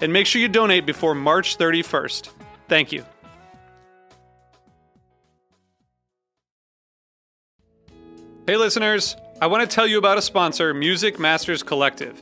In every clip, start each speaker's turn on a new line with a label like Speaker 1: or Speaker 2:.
Speaker 1: And make sure you donate before March 31st. Thank you. Hey, listeners, I want to tell you about a sponsor, Music Masters Collective.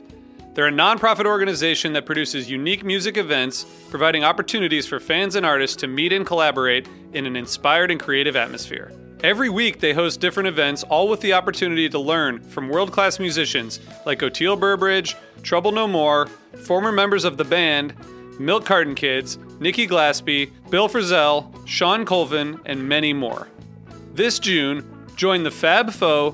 Speaker 1: They're a nonprofit organization that produces unique music events, providing opportunities for fans and artists to meet and collaborate in an inspired and creative atmosphere. Every week, they host different events, all with the opportunity to learn from world class musicians like Oteil Burbridge, Trouble No More, former members of the band, Milk Carton Kids, Nikki Glaspie, Bill Frisell, Shawn Colvin, and many more. This June, join the Fab Four,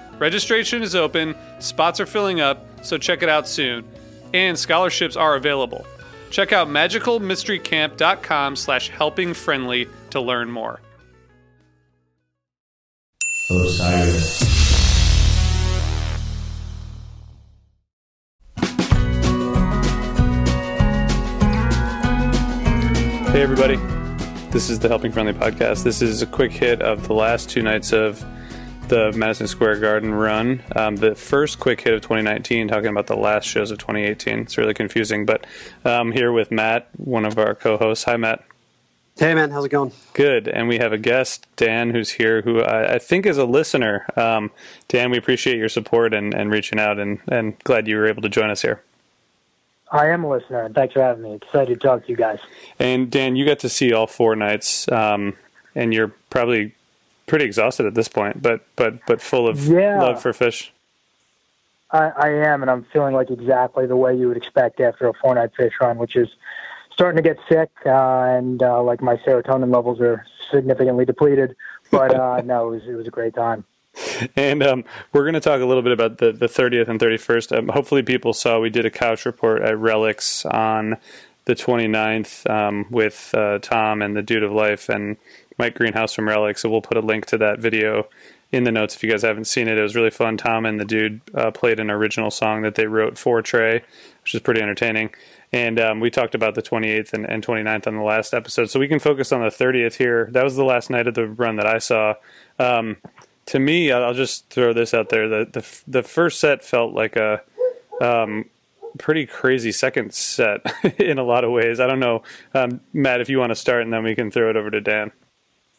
Speaker 1: Registration is open, spots are filling up, so check it out soon. And scholarships are available. Check out magicalmysterycamp.com slash helpingfriendly to learn more.
Speaker 2: Osiris.
Speaker 1: Hey, everybody. This is the Helping Friendly podcast. This is a quick hit of the last two nights of the Madison Square Garden run. Um, the first quick hit of 2019, talking about the last shows of 2018. It's really confusing, but I'm um, here with Matt, one of our co hosts. Hi, Matt.
Speaker 3: Hey, man. How's it going?
Speaker 1: Good. And we have a guest, Dan, who's here, who I, I think is a listener. Um, Dan, we appreciate your support and, and reaching out, and, and glad you were able to join us here.
Speaker 4: I am a listener, and thanks for having me. Excited to talk to you guys.
Speaker 1: And Dan, you got to see all four nights, um, and you're probably pretty exhausted at this point, but but but full of yeah. love for Phish.
Speaker 4: I, I am, and I'm feeling like exactly the way you would expect after a four night Phish run, which is starting to get sick, uh, and uh, like my serotonin levels are significantly depleted. But uh, no, it was it was a great time
Speaker 1: and um, we're going to talk a little bit about the, the 30th and 31st. Um, hopefully, people saw we did a couch report at Relix on the 29th um, with uh, Tom and the Dude of Life and Mike Greenhaus from Relix. So we'll put a link to that video in the notes if you guys haven't seen it. It was really fun. Tom and the Dude uh, played an original song that they wrote for Trey, which is pretty entertaining. and um, we talked about the 28th and, and 29th on the last episode. So we can focus on the 30th here. That was the last night of the run that I saw. Um, to me, I'll just throw this out there: the the, the first set felt like a um, pretty crazy second set in a lot of ways. I don't know, um, Matt, if you want to start, and then we can throw it over to Dan.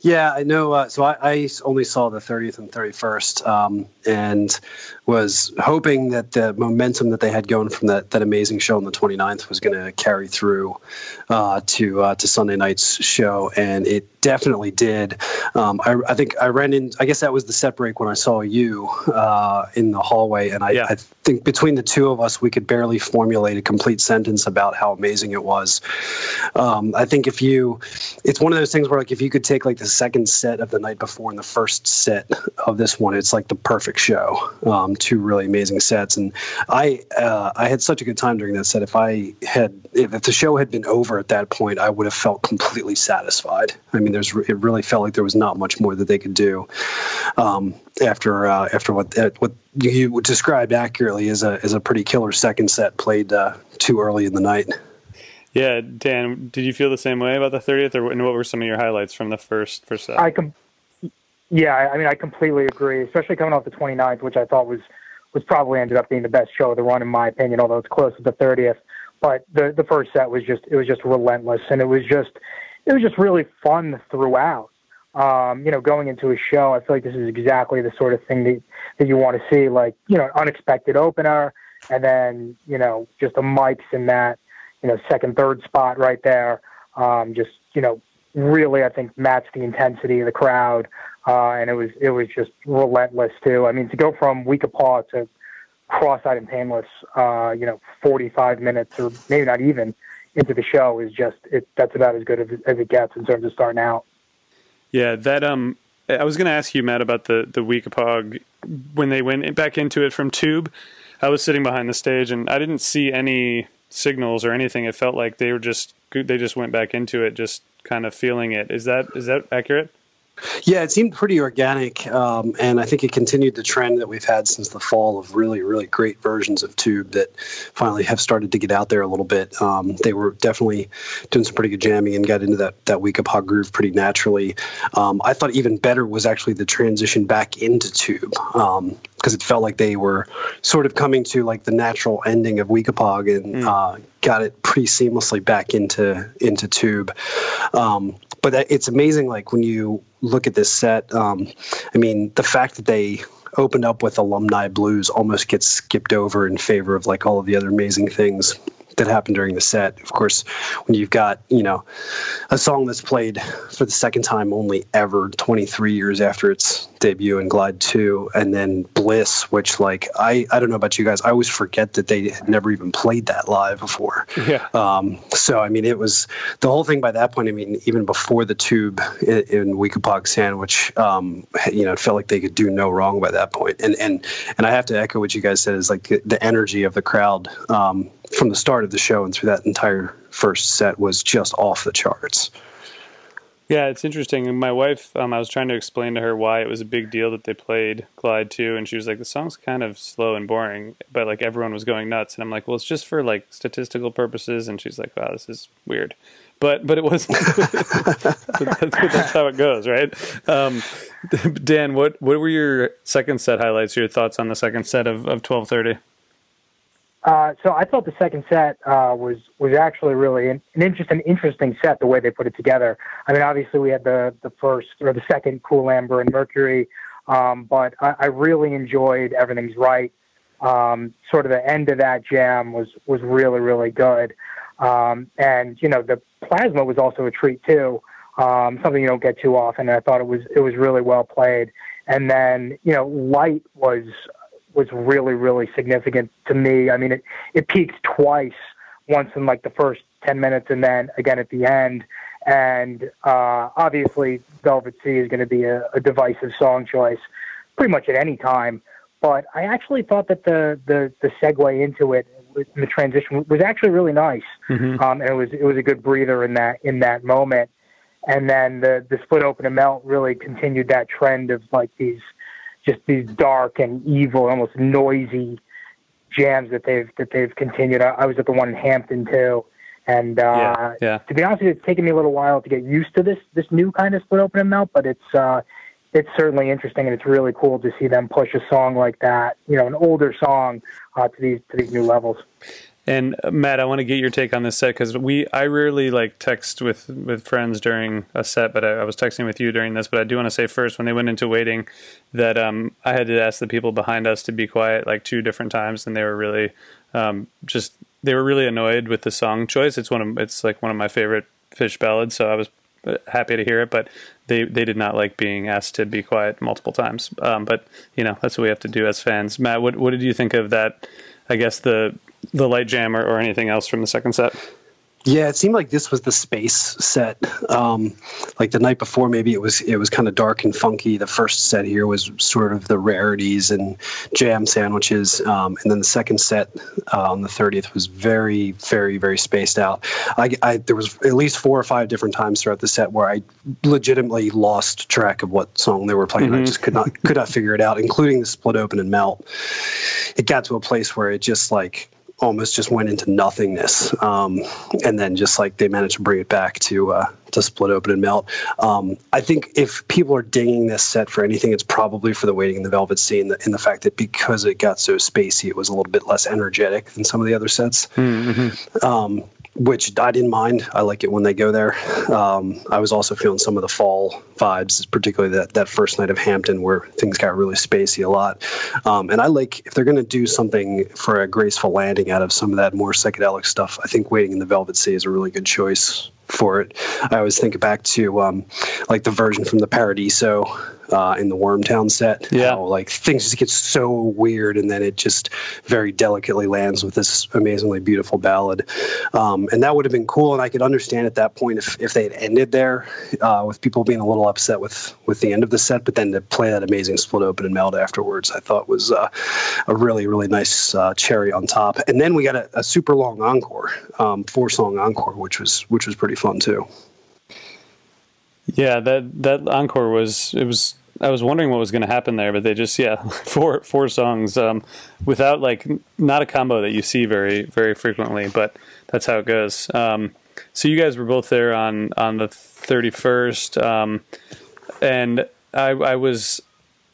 Speaker 3: Yeah, I know. Uh, so I, I, only saw the 30th and 31st, um, and was hoping that the momentum that they had going from that, that amazing show on the 29th was going to carry through uh, to uh, to Sunday night's show, and it definitely did. Um, I, I, think I ran in. I guess that was the set break when I saw you uh, in the hallway, and I, yeah. I, think between the two of us, we could barely formulate a complete sentence about how amazing it was. Um, I think if you, it's one of those things where like if you could take like the second set of the night before and the first set of this one, it's like the perfect show. Um, two really amazing sets, and I uh, I had such a good time during that set. If I had if, if the show had been over at that point, I would have felt completely satisfied. I mean, there's it really felt like there was not much more that they could do um, after uh, after what uh, what you described accurately as a as a pretty killer second set played uh, too early in the night.
Speaker 1: Yeah, Dan, did you feel the same way about the 30th, or what were some of your highlights from the first first set?
Speaker 4: I com- yeah, I mean, I completely agree, especially coming off the 29th, which I thought was was probably ended up being the best show of the run in my opinion, although it's close to the 30th. But the the first set was just it was just relentless, and it was just it was just really fun throughout. Um, you know, going into a show, I feel like this is exactly the sort of thing that that you want to see, like you know, an unexpected opener, and then you know, just the mics and that you know second third spot right there. Um, just you know, really, I think matched the intensity of the crowd uh, and it was it was just relentless too. I mean, to go from Weekapaug to cross-eyed and painless, uh, you know, 45 minutes or maybe not even into the show is just it. That's about as good as, it gets in terms of starting out.
Speaker 1: Yeah, that um, I was going to ask you, Matt, about the the Weekapaug when they went back into it from Tube. I was sitting behind the stage and I didn't see any signals or anything. It felt like they were just they just went back into it, just kind of feeling it. Is that is that accurate?
Speaker 3: Yeah, it seemed pretty organic, um, and I think it continued the trend that we've had since the fall of really, really great versions of Tube that finally have started to get out there a little bit. Um, they were definitely doing some pretty good jamming and got into that that Weekapaug groove pretty naturally. Um, I thought even better was actually the transition back into Tube because um, it felt like they were sort of coming to like the natural ending of Weekapaug and mm. uh, got it pretty seamlessly back into into Tube. Um, but it's amazing, like when you look at this set. Um, I mean, the fact that they opened up with alumni blues almost gets skipped over in favor of like all of the other amazing things that happened during the set. Of course, when you've got you know a song that's played for the second time only ever, 23 years after its debut in Glide 2, and then Bliss, which like I I don't know about you guys, I always forget that they had never even played that live before.
Speaker 1: Yeah.
Speaker 3: Um, so I mean, it was the whole thing by that point. I mean, even before the tube in, in Weekapaug Sandwich, um, you know, it felt like they could do no wrong by that point. And and and I have to echo what you guys said is like the energy of the crowd. Um, from the start of the show and through that entire first set was just off the charts.
Speaker 1: Yeah, it's interesting. My wife, um, I was trying to explain to her why it was a big deal that they played Glide 2, and she was like, the song's kind of slow and boring, but like everyone was going nuts. And I'm like, well, it's just for like statistical purposes. And she's like, wow, this is weird. But but it wasn't. that's, how it goes, right? Um, Dan, what what were your second set highlights? Your thoughts on the second set of of twelve thirty?
Speaker 4: Uh, so I thought the second set uh, was was actually really an, an interesting interesting set the way they put it together. I mean, obviously we had the the first or the second Cool Amber and Mercury, um, but I, I, really enjoyed Everything's Right. Um, sort of the end of that jam was was really really good, um, and you know the plasma was also a treat too. Um, something you don't get too often. And I thought it was it was really well played. And then you know Light was was really really significant to me. I mean, it it peaked twice, once in like the first ten minutes, and then again at the end. And uh, obviously, Velvet Sea is going to be a, a divisive song choice, pretty much at any time. But I actually thought that the the the segue into it the transition was actually really nice, mm-hmm. um, and it was it was a good breather in that in that moment. And then the the split open and melt really continued that trend of like these just these dark and evil, almost noisy jams that they've that they've continued. I, I was at the one in Hampton too, and uh,
Speaker 1: Yeah, yeah.
Speaker 4: to be honest with you, it's taken me a little while to get used to this this new kind of split open and melt, but it's uh, it's certainly interesting and it's really cool to see them push a song like that, you know, an older song uh, to these to these new levels.
Speaker 1: And uh, Matt, I want to get your take on this set because we I rarely like text with with friends during a set, but I, I was texting with you during this. But I do want to say first when they went into waiting that um, I had to ask the people behind us to be quiet like two different times, and they were really um, just they were really annoyed with the song choice. It's one of it's like one of my favorite Phish ballads, so I was uh, happy to hear it. But they they did not like being asked to be quiet multiple times. Um, but you know that's what we have to do as fans. Matt, what what did you think of that? I guess the the light jam or, anything else from the second set.
Speaker 3: Yeah, it seemed like this was the space set. Um, like the night before, maybe it was it was kind of dark and funky. The first set here was sort of the rarities and jam sandwiches, um, and then the second set uh, on the thirtieth was very, very, very spaced out. I, I there was at least four or five different times throughout the set where I legitimately lost track of what song they were playing. I just could not could not figure it out, including the split open and melt. It got to a place where it just like almost just went into nothingness, um, and then just like they managed to bring it back to uh, to split open and melt. Um, I think if people are dinging this set for anything, it's probably for the waiting in the Velvet Sea and the, fact that because it got so spacey, it was a little bit less energetic than some of the other sets. Um, which I didn't mind. I like it when they go there. Um, I was also feeling some of the fall vibes, particularly that, that first night of Hampton where things got really spacey a lot. Um, and I like, if they're going to do something for a graceful landing out of some of that more psychedelic stuff, I think Waiting in the Velvet Sea is a really good choice for it. I always think back to um, like the version from the Paradiso uh, in the Wormtown set.
Speaker 1: Yeah.
Speaker 3: How, like things just get so weird, and then it just very delicately lands with this amazingly beautiful ballad. Um, and that would have been cool, and I could understand at that point if, if they had ended there uh, with people being a little upset with with the end of the set, but then to play that amazing split open and melt afterwards, I thought was uh, a really really nice uh, cherry on top. And then we got a, a super long encore, um, four song encore, which was which was pretty fun too.
Speaker 1: Yeah, that that encore was it was. I was wondering what was going to happen there, but they just yeah four four songs um, without like not a combo that you see very very frequently, but that's how it goes. Um, so you guys were both there on on the thirty first, um, and I, I was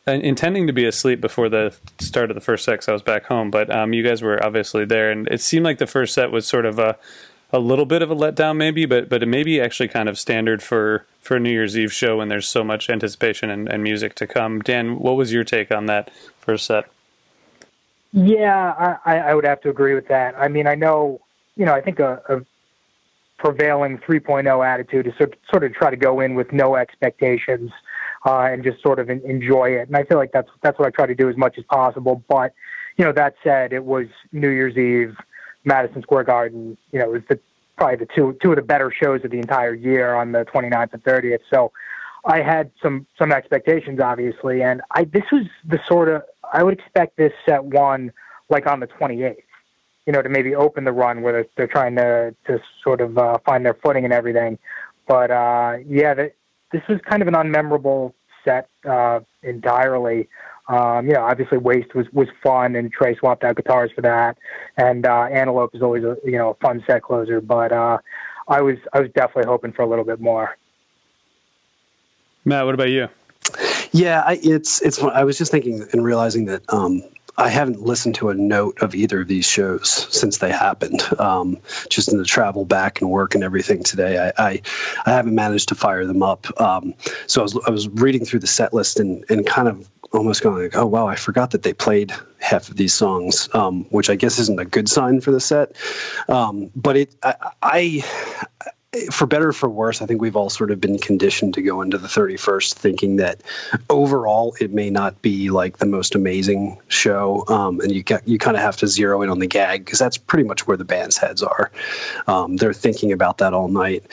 Speaker 1: intending to be asleep before the start of the first set I was back home, but um, you guys were obviously there, and it seemed like the first set was sort of a a little bit of a letdown, maybe, but but it may be actually kind of standard for for a New Year's Eve show when there's so much anticipation and, and music to come. Dan, what was your take on that first set?
Speaker 4: Yeah, I, I would have to agree with that. I mean, I know, you know, I think a, a prevailing 3.0 attitude is sort of try to go in with no expectations uh, and just sort of enjoy it. And I feel like that's that's what I try to do as much as possible. But you know, that said, it was New Year's Eve, Madison Square Garden. You know, it was the probably the two two of the better shows of the entire year on the 29th and 30th. So I had some some expectations, obviously, and I this was the sort of I would expect this set one like on the 28th. You know, to maybe open the run where they're, they're trying to to sort of uh, find their footing and everything. But uh, yeah, this was kind of an unmemorable set uh, entirely. Um, you know, obviously Waste was, was fun and Trey swapped out guitars for that. And, uh, Antelope is always a, you know, a fun set closer, but, uh, I was, I was definitely hoping for a little bit more.
Speaker 1: Matt, what about you?
Speaker 3: Yeah, I, it's it's. I was just thinking and realizing that um, I haven't listened to a note of either of these shows since they happened. Um, just in the travel back and work and everything today, I I, I haven't managed to fire them up. Um, so I was I was reading through the set list and and kind of almost going like, oh wow, I forgot that they played half of these songs, um, which I guess isn't a good sign for the set. Um, but it I, I for better or for worse, I think we've all sort of been conditioned to go into the 31st thinking that overall it may not be like the most amazing show. Um, and you you kind of have to zero in on the gag because that's pretty much where the band's heads are. Um, they're thinking about that all night.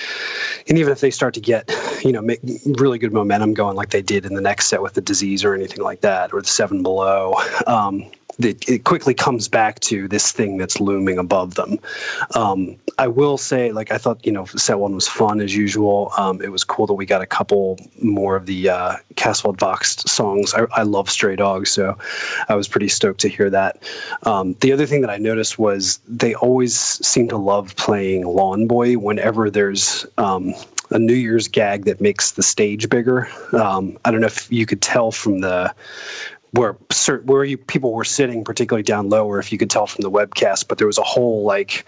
Speaker 3: And even if they start to get, you know, really good momentum going like they did in the next set with the disease or anything like that, or the seven below, um, it, it, quickly comes back to this thing that's looming above them. Um, I will say, like I thought, you know, set one was fun as usual. Um, it was cool that we got a couple more of the uh, Kasvot Vox songs. I, I, love Stray Dogs, so I was pretty stoked to hear that. Um, the other thing that I noticed was they always seem to love playing Lawn Boy whenever there's um, a New Year's gag that makes the stage bigger. Um, I don't know if you could tell from the where where you people were sitting, particularly down low, or if you could tell from the webcast, but there was a whole like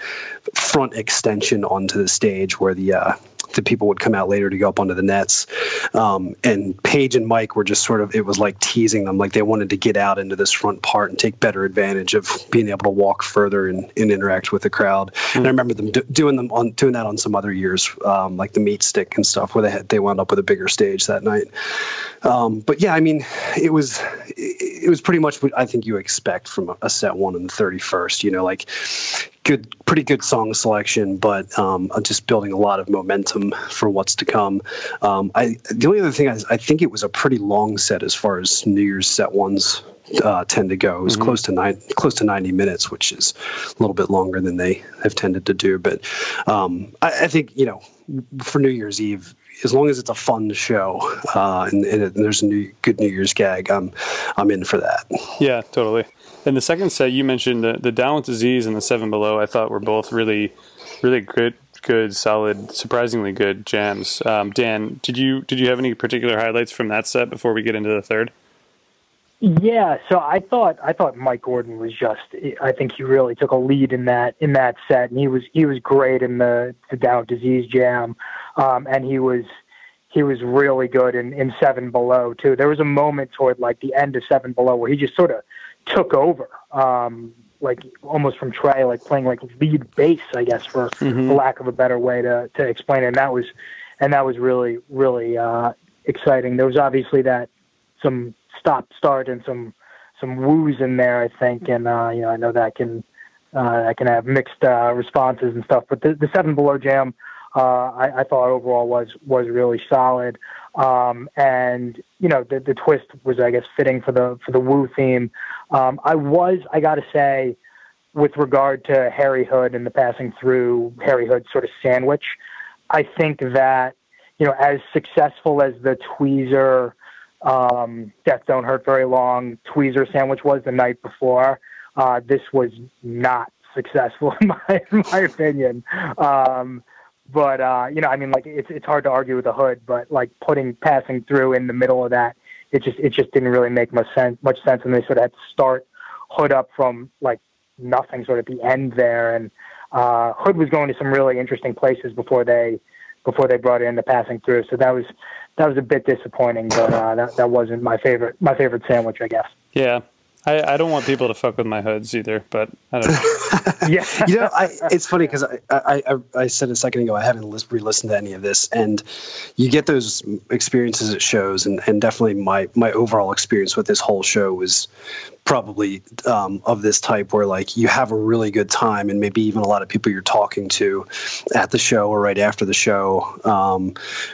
Speaker 3: front extension onto the stage where the uh, the people would come out later to go up onto the nets. Um, and Paige and Mike were just sort of, it was like teasing them, like they wanted to get out into this front part and take better advantage of being able to walk further and, and interact with the crowd. Mm-hmm. And I remember them do, doing them on doing that on some other years, um, like the meat stick and stuff, where they had they wound up with a bigger stage that night. Um, but yeah, I mean, it was it, it was pretty much what I think you expect from a set one and the thirty first. You know, like good, pretty good song selection, but um, just building a lot of momentum for what's to come. Um, I the only other thing is I think it was a pretty long set as far as New Year's set ones uh, tend to go. It was mm-hmm. close to nine, close to ninety minutes, which is a little bit longer than they have tended to do. But um, I, I, think you know, for New Year's Eve, as long as it's a fun show uh, and, and, there's a new good New Year's gag, I'm I'm in for that.
Speaker 1: Yeah, totally. And the second set you mentioned the the Down with Disease and the Seven Below, I thought were both really, really good, good, solid, surprisingly good jams. Um, Dan, did you did you have any particular highlights from that set before we get into the third?
Speaker 4: Yeah, so I thought I thought Mike Gordon was just I think he really took a lead in that in that set and he was he was great in the the Down Disease jam, um, and he was he was really good in in Seven Below too. There was a moment toward like the end of Seven Below where he just sort of took over, um, like almost from Trey, like playing like lead bass, I guess, for, mm-hmm. for lack of a better way to to explain it. And that was and that was really really uh, exciting. There was obviously that some stop start and some some woos in there, I think, and uh, you know I know that can uh, that can have mixed uh, responses and stuff. But the, the Seven Below Jam, uh, I, I thought overall was was really solid. Um, and you know the the twist was I guess fitting for the for the woo theme. Um, I was I got to say, with regard to Harry Hood and the passing through Harry Hood sort of sandwich, I think that you know as successful as the Tweezer um, Death Don't Hurt Very Long Tweezer sandwich was the night before. Uh, this was not successful in my, in my opinion. Um, but uh, you know, I mean, like it's it's hard to argue with the hood, but like putting passing through in the middle of that, it just it just didn't really make much sense. Much sense, and they sort of had to start hood up from like nothing, sort of at the end there, and uh, Hood was going to some really interesting places before they before they brought in the passing through. So that was that was a bit disappointing, but uh, that that wasn't my favorite my favorite sandwich, I guess.
Speaker 1: Yeah, I, I don't want people to fuck with my hoods either, but I don't know.
Speaker 3: yeah, you know, I, it's funny because I, I, I said a second ago I haven't re-listened to any of this, and you get those experiences at shows, and, and definitely my my overall experience with this whole show was probably um, of this type where like you have a really good time and maybe even a lot of people you're talking to at the show or right after the show um,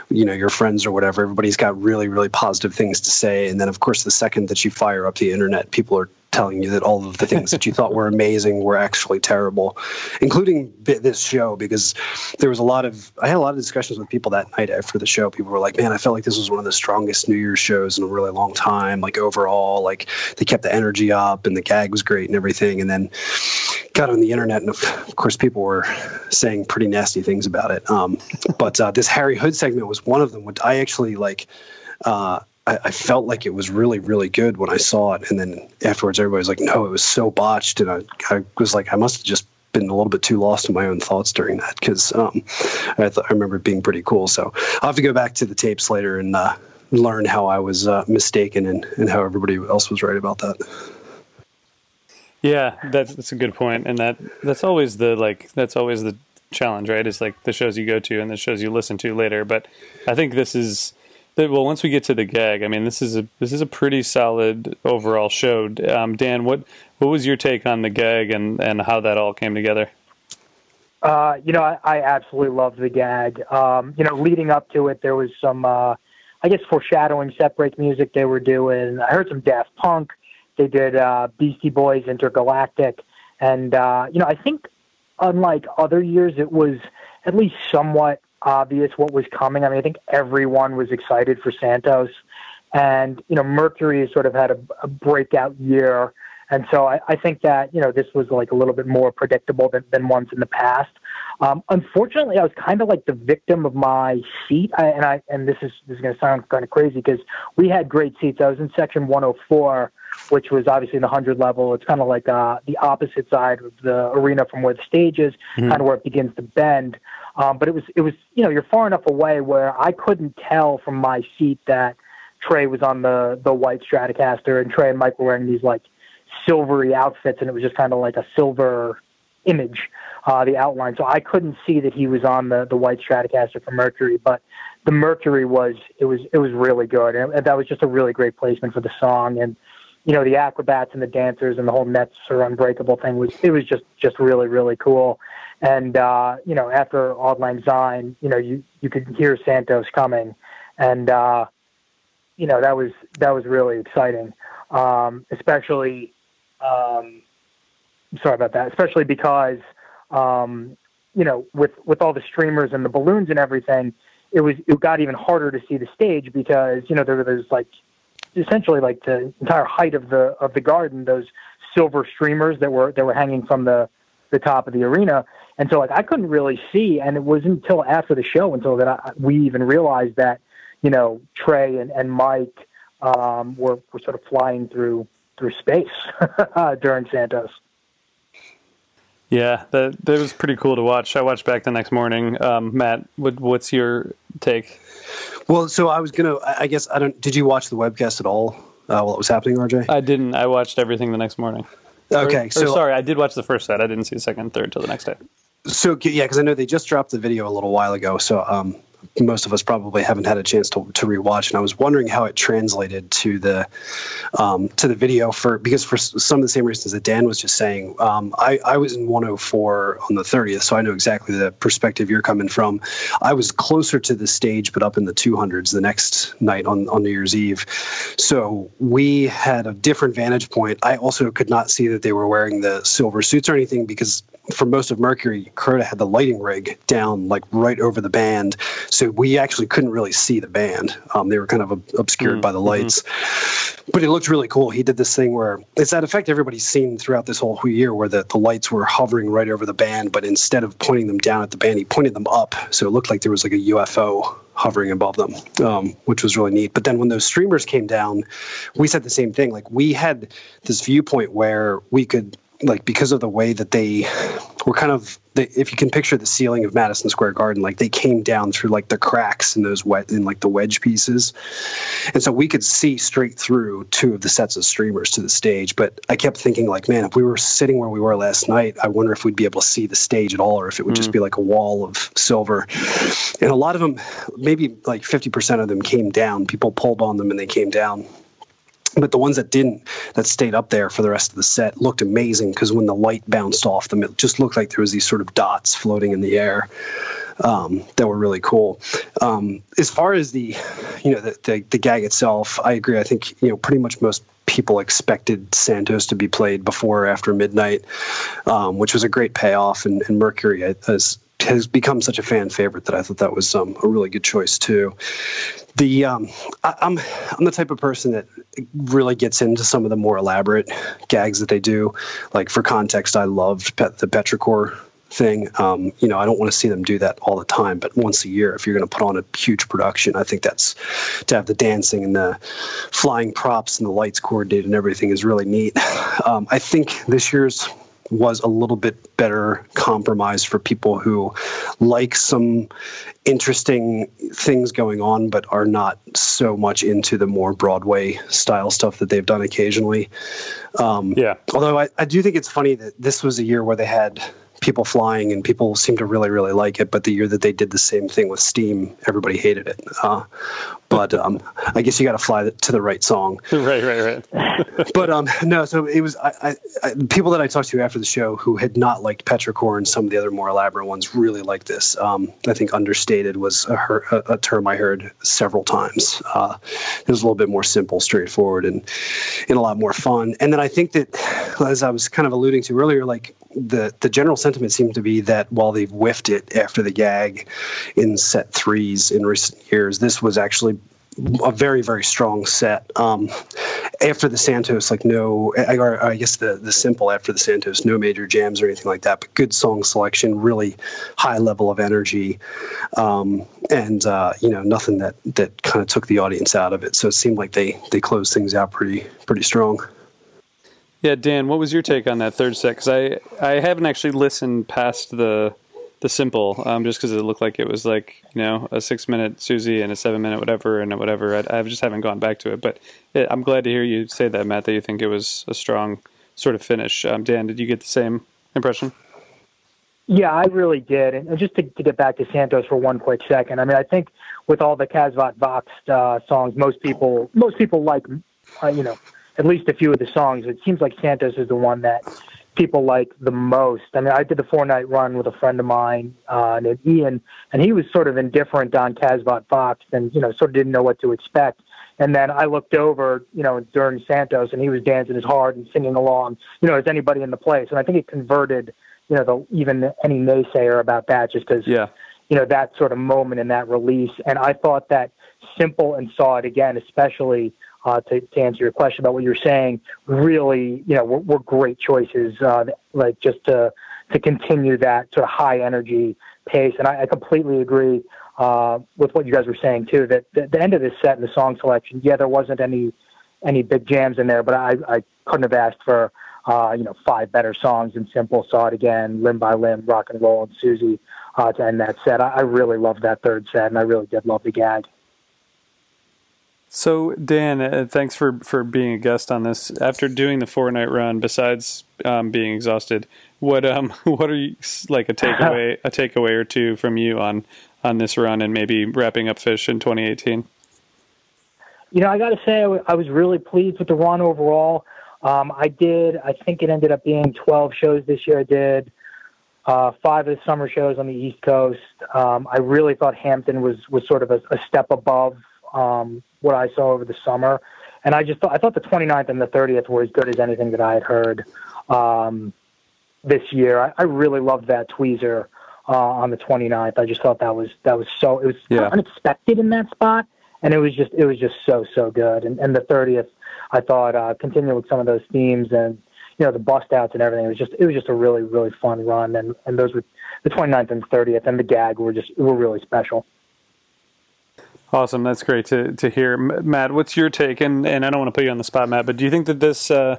Speaker 3: you know your friends or whatever everybody's got really really positive things to say. And then of course the second that you fire up the internet people are telling you that all of the things that you thought were amazing were actually terrible, including this show because there was a lot of I had a lot of discussions with people that night after the show. People were like, "Man, I felt like this was one of the strongest New Year's shows in a really long time. Like overall, like they kept the energy up and the gag was great and everything." And then got on the internet, and of course, people were saying pretty nasty things about it. Um, but uh, this Harry Hood segment was one of them. Which I actually like. Uh, I, I, felt like it was really, really good when I saw it. And then afterwards, everybody was like, no, it was so botched. And I, I was like, I must have just been a little bit too lost in my own thoughts during that because um, I, th- I remember it being pretty cool. So I'll have to go back to the tapes later and uh, learn how I was uh, mistaken and, and how everybody else was right about that.
Speaker 1: Yeah, that's that's a good point, and that that's always the like that's always the challenge, right? It's like the shows you go to and the shows you listen to later. But I think this is well, once we get to the gag, I mean, this is a this is a pretty solid overall show. Um, Dan, what what was your take on the gag and and how that all came together?
Speaker 4: Uh, you know, I, I absolutely loved the gag. Um, you know, leading up to it, there was some, uh, I guess, foreshadowing set break music they were doing. I heard some Daft Punk. They did uh, Beastie Boys Intergalactic, and uh, you know I think unlike other years, it was at least somewhat obvious what was coming. I mean, I think everyone was excited for Santos, and you know Mercury has sort of had a, a breakout year. And so I, I think that, you know, this was like a little bit more predictable than, than ones in the past. Um, unfortunately, I was kind of like the victim of my seat, I, and I and this is this is going to sound kind of crazy because we had great seats. I was in section 104, which was obviously in the 100 level. It's kind of like uh, the opposite side of the arena from where the stage is, mm-hmm. kind of where it begins to bend. Um, but it was it was you know you're far enough away where I couldn't tell from my seat that Trey was on the the white Stratocaster and Trey and Mike were wearing these like silvery outfits, and it was just kind of like a silver image uh, the outline. So I couldn't see that he was on the the white Stratocaster for Mercury, but the Mercury was it was it was really good, and that was just a really great placement for the song. And you know the acrobats and the dancers and the whole nets are unbreakable thing was it was just just really really cool. And uh, you know after Auld Lang Syne, you know you you could hear Santos coming, and uh, you know that was that was really exciting, um, especially. Um, sorry about that, especially because um, you know, with with all the streamers and the balloons and everything, it was it got even harder to see the stage because you know there was like essentially like the entire height of the of the garden those silver streamers that were that were hanging from the the top of the arena and so like I couldn't really see and it wasn't until after the show until that I, we even realized that you know Trey and, and Mike um, were were sort of flying through through space during Santos.
Speaker 1: Yeah, that that was pretty cool to watch. I watched back the next morning. Um, Matt, what, what's your take?
Speaker 3: Well, so I was gonna. I guess I don't. Did you watch the webcast at all uh, while it was happening, RJ?
Speaker 1: I didn't. I watched everything the next morning.
Speaker 3: Okay,
Speaker 1: or,
Speaker 3: so
Speaker 1: or sorry, I did watch the first set. I didn't see the second and third till the next day.
Speaker 3: So yeah, because I know they just dropped the video a little while ago. So um, most of us probably haven't had a chance to, to rewatch and i was wondering how it translated to the um, to the video for because for some of the same reasons that dan was just saying um, I, I was in 104 on the 30th so i know exactly the perspective you're coming from i was closer to the stage but up in the 200s the next night on, on new year's eve so we had a different vantage point i also could not see that they were wearing the silver suits or anything because for most of mercury Kuroda had the lighting rig down like right over the band so we actually couldn't really see the band. Um, they were kind of obscured mm-hmm. by the lights, but it looked really cool. He did this thing where it's that effect everybody's seen throughout this whole year, where the, the lights were hovering right over the band, but instead of pointing them down at the band, he pointed them up, so it looked like there was like a UFO hovering above them, um, which was really neat. But then when those streamers came down, we said the same thing. Like we had this viewpoint where we could like because of the way that they were kind of if you can picture the ceiling of Madison Square Garden, like they came down through like the cracks in those wet in like the wedge pieces, and so we could see straight through two of the sets of streamers to the stage. But I kept thinking like, man, if we were sitting where we were last night, I wonder if we'd be able to see the stage at all, or if it would mm. just be like a wall of silver. And a lot of them, maybe like fifty percent of them, came down. People pulled on them and they came down but the ones that didn't that stayed up there for the rest of the set looked amazing because when the light bounced off them it just looked like there was these sort of dots floating in the air um, that were really cool. Um, as far as the you know the, the, the gag itself i agree. I think you know pretty much most people expected santos to be played before or after midnight um, which was a great payoff and, and mercury has has become such a fan favorite that I thought that was um, a really good choice too. The um, I, am I'm, I'm the type of person that really gets into some of the more elaborate gags that they do. Like for context, I loved Pet, the Petrichor thing. Um, you know, I don't want to see them do that all the time, but once a year, if you're going to put on a huge production, I think that's to have the dancing and the flying props and the lights coordinated and everything is really neat. Um, I think this year's was a little bit better compromise for people who like some interesting things going on, but are not so much into the more Broadway style stuff that they've done occasionally. Um, yeah. Although I, I do think it's funny that this was a year where they had people flying and people seem to really really like it but the year that they did the same thing with steam everybody hated it uh, but um, I guess you got to fly to the right song.
Speaker 1: right, right, right.
Speaker 3: but um, no, so it was I, I, I, people that I talked to after the show who had not liked Petrichor and some of the other more elaborate ones really liked this. Um, I think understated was a, a, a, term I heard several times. Uh, it was a little bit more simple, straightforward, and and a lot more fun. And then I think that, as I was kind of alluding to earlier, like the the general sentiment seemed to be that while they've whiffed it after the gag in set threes in recent years, this was actually a very very strong set. Um, after the Santos, like no, or I guess the the simple after the Santos, no major jams or anything like that, but good song selection, really high level of energy, um, and uh, you know nothing that that kind of took the audience out of it. So it seemed like they they closed things out pretty pretty strong.
Speaker 1: Yeah, Dan, what was your take on that third set? Because I I haven't actually listened past the the simple, um, just because it looked like it was like you know a six minute Susie and a seven minute whatever and whatever. I, I just haven't gone back to it, but it, I'm glad to hear you say that, Matt. That you think it was a strong sort of finish. Um, Dan, did you get the same impression?
Speaker 4: Yeah, I really did. And just to, to, get back to Santos for one quick second, I mean, I think with all the Kasvot Vox uh, songs, most people most people like, uh, you know, at least a few of the songs. It seems like Santos is the one that people like the most. I mean, I did the four night run with a friend of mine uh, named Ian, and he was sort of indifferent on Kasvot Vox and, you know, sort of didn't know what to expect. And then I looked over, you know, during Santos, and he was dancing as hard and singing along, you know, as anybody in the place. And I think it converted, you know, the, even any naysayer about that, just because,
Speaker 1: yeah.
Speaker 4: you know, that sort of moment in that release. And I thought that Simple and Saw It Again, especially uh, to, to answer your question about what you're saying, really, you know, were, were great choices, uh, like just to to continue that sort of high energy pace. And I, I completely agree uh, with what you guys were saying too. That the, the end of this set and the song selection, yeah, there wasn't any any big jams in there, but I, I couldn't have asked for uh, you know five better songs than Simple, Saw It Again, Limb by Limb, Rock and Roll, and Susie uh, to end that set. I, I really loved that third set, and I really did love the gag.
Speaker 1: So Dan, uh, thanks for for being a guest on this. After doing the four night run, besides um, being exhausted, what um what are you like a takeaway a takeaway or two from you on on this run and maybe wrapping up Phish in 2018?
Speaker 4: You know, I got to say, I, w- I was really pleased with the run overall. Um, I did. I think it ended up being 12 shows this year. I did uh, five of the summer shows on the East Coast. Um, I really thought Hampton was was sort of a, a step above um, what I saw over the summer. And I just thought, I thought the 29th and the 30th were as good as anything that I had heard um, this year. I, I really loved that tweezer uh, on the 29th. I just thought that was that was so it was yeah. unexpected in that spot, and it was just it was just so so good. And, and the 30th, I thought uh, continuing with some of those themes and you know the bust outs and everything. It was just it was just a really really fun run, and and those were the 29th and 30th, and the gag were just were really special.
Speaker 1: Awesome, that's great to to hear, Matt. What's your take? And and I don't want to put you on the spot, Matt, but do you think that this, uh,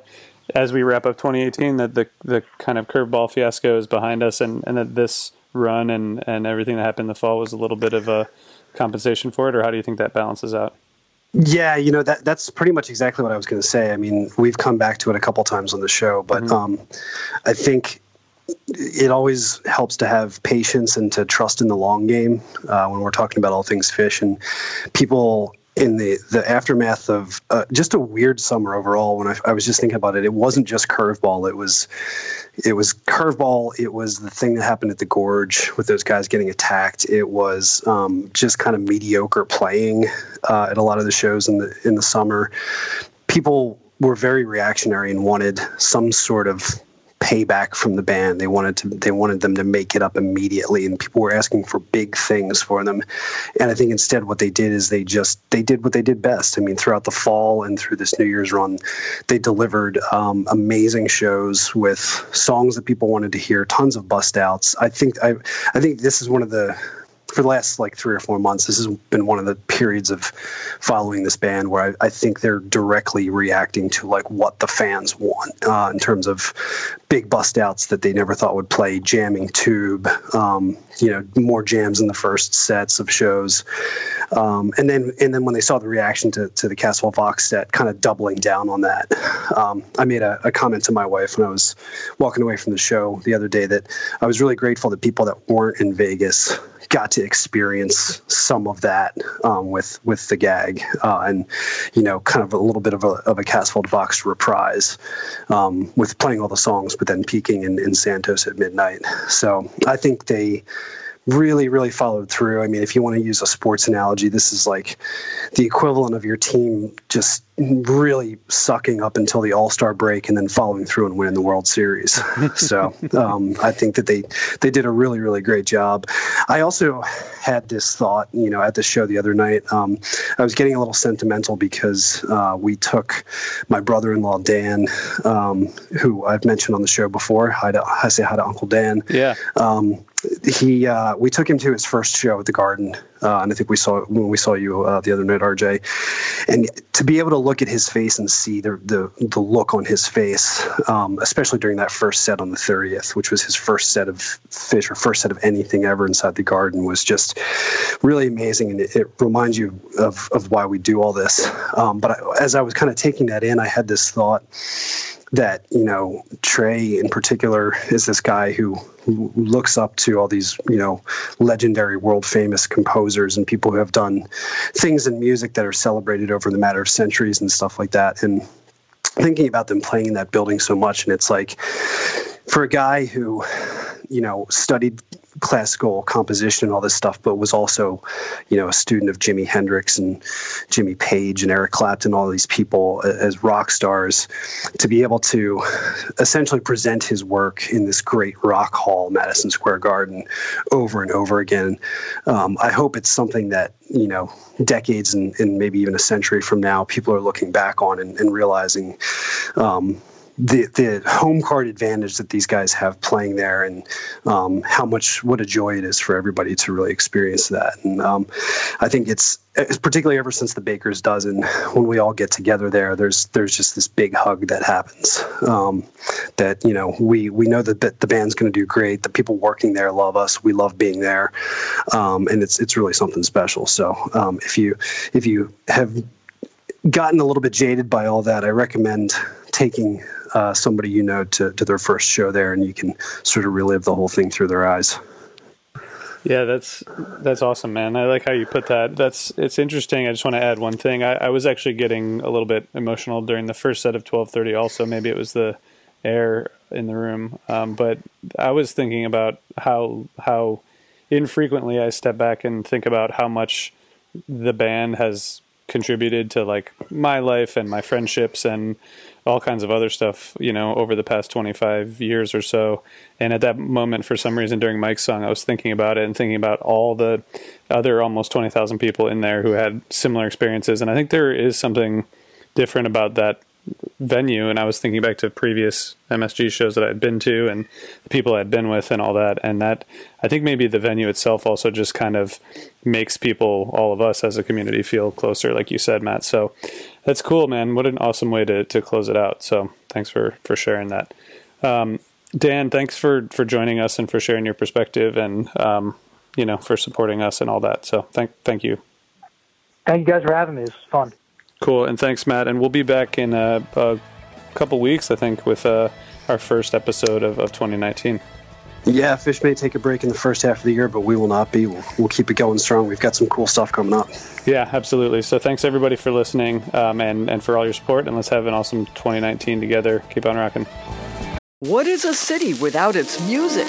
Speaker 1: as we wrap up 2018, that the the kind of curveball fiasco is behind us, and, and that this run and and everything that happened in the fall was a little bit of a compensation for it, or how do you think that balances out?
Speaker 3: Yeah, you know that that's pretty much exactly what I was going to say. I mean, we've come back to it a couple times on the show, but mm-hmm. um, I think it always helps to have patience and to trust in the long game uh, when we're talking about all things Phish. And people in the the aftermath of uh, just a weird summer overall when I, I, was just thinking about it it wasn't just curveball. It was it was curveball. It was the thing that happened at the gorge with those guys getting attacked. It was um, just kind of mediocre playing uh, at a lot of the shows in the in the summer. People were very reactionary and wanted some sort of payback from the band. They wanted to they wanted them to make it up immediately, and people were asking for big things for them. And I think instead, what they did is they just they did what they did best. I mean, throughout the fall and through this New Year's run, they delivered um, amazing shows with songs that people wanted to hear, tons of bust outs. I think I I think this is one of the for the last like three or four months, this has been one of the periods of following this band where I, I think they're directly reacting to like what the fans want uh, in terms of big bust outs that they never thought would play, jamming tube, um, you know, more jams in the first sets of shows, um, and then and then when they saw the reaction to, to the Kasvot Vox set, kind of doubling down on that. Um, I made a, a comment to my wife when I was walking away from the show the other day that I was really grateful that people that weren't in Vegas got to experience some of that um, with with the gag uh, and you know kind of a little bit of a, of a Kasvot Vox reprise um, with playing all the songs, but then peaking in, in Santos at midnight. So I think they really, really followed through. I mean, if you want to use a sports analogy, this is like the equivalent of your team just really sucking up until the All Star break and then following through and winning the World Series. so um, I think that they they did a really, really great job. I also had this thought, you know, at the show the other night. Um, I was getting a little sentimental because uh, we took my brother-in-law Dan, um, who I've mentioned on the show before. Hi to, I say hi to Uncle Dan.
Speaker 1: Yeah.
Speaker 3: Um, he uh, we took him to his first show at the Garden, uh, and I think we saw when we saw you uh, the other night, RJ, and to be able to look at his face and see the the, the look on his face, um, especially during that first set on the thirtieth, which was his first set of Phish or first set of anything ever inside the Garden, was just really amazing, and it, it reminds you of of why we do all this. Um, but I, as I was kind of taking that in, I had this thought that you know Trey in particular is this guy who, looks up to all these you know legendary world famous composers and people who have done things in music that are celebrated over the matter of centuries and stuff like that. And thinking about them playing in that building so much and it's like for a guy who you know studied classical composition and all this stuff, but was also, you know, a student of Jimi Hendrix and Jimmy Page and Eric Clapton, all these people as rock stars, to be able to essentially present his work in this great rock hall, Madison Square Garden, over and over again. Um, I hope it's something that you know decades and, and, maybe even a century from now, people are looking back on and, and realizing. Um, the the home card advantage that these guys have playing there, and um, how much what a joy it is for everybody to really experience that. And um, I think it's, it's particularly ever since the Baker's dozen, when we all get together there, there's there's just this big hug that happens. Um, that you know we we know that, that the band's going to do great. The people working there love us. We love being there, um, and it's it's really something special. So um, if you if you have gotten a little bit jaded by all that, I recommend taking uh, somebody you know to, to their first show there, and you can sort of relive the whole thing through their eyes.
Speaker 1: Yeah, that's that's awesome, man. I like how you put that. That's it's interesting. I just want to add one thing. I, I was actually getting a little bit emotional during the first set of twelve thirty. Also, maybe it was the air in the room, um, but I was thinking about how how infrequently I step back and think about how much the band has contributed to like my life and my friendships and all kinds of other stuff, you know, over the past 25 years or so. And at that moment, for some reason, during Mike's song, I was thinking about it and thinking about all the other almost 20,000 people in there who had similar experiences. And I think there is something different about that venue and I was thinking back to previous MSG shows that I'd been to and the people I'd been with and all that and that I think maybe the venue itself also just kind of makes people all of us as a community feel closer like you said Matt. So that's cool man. What an awesome way to, to close it out. So thanks for for sharing that. Um, Dan thanks for for joining us and for sharing your perspective and um, you know for supporting us and all that. So thank thank you.
Speaker 4: Thank you guys for having me. It's fun
Speaker 1: Cool, and thanks, Matt. And we'll be back in a, a couple weeks, I think, with uh, our first episode of, of 2019.
Speaker 3: Yeah, Phish may take a break in the first half of the year, but we will not be. We'll, we'll keep it going strong. We've got some cool stuff coming up.
Speaker 1: Yeah, absolutely. So thanks everybody for listening um, and and for all your support. And let's have an awesome 2019 together. Keep on rocking.
Speaker 5: What is a city without its music?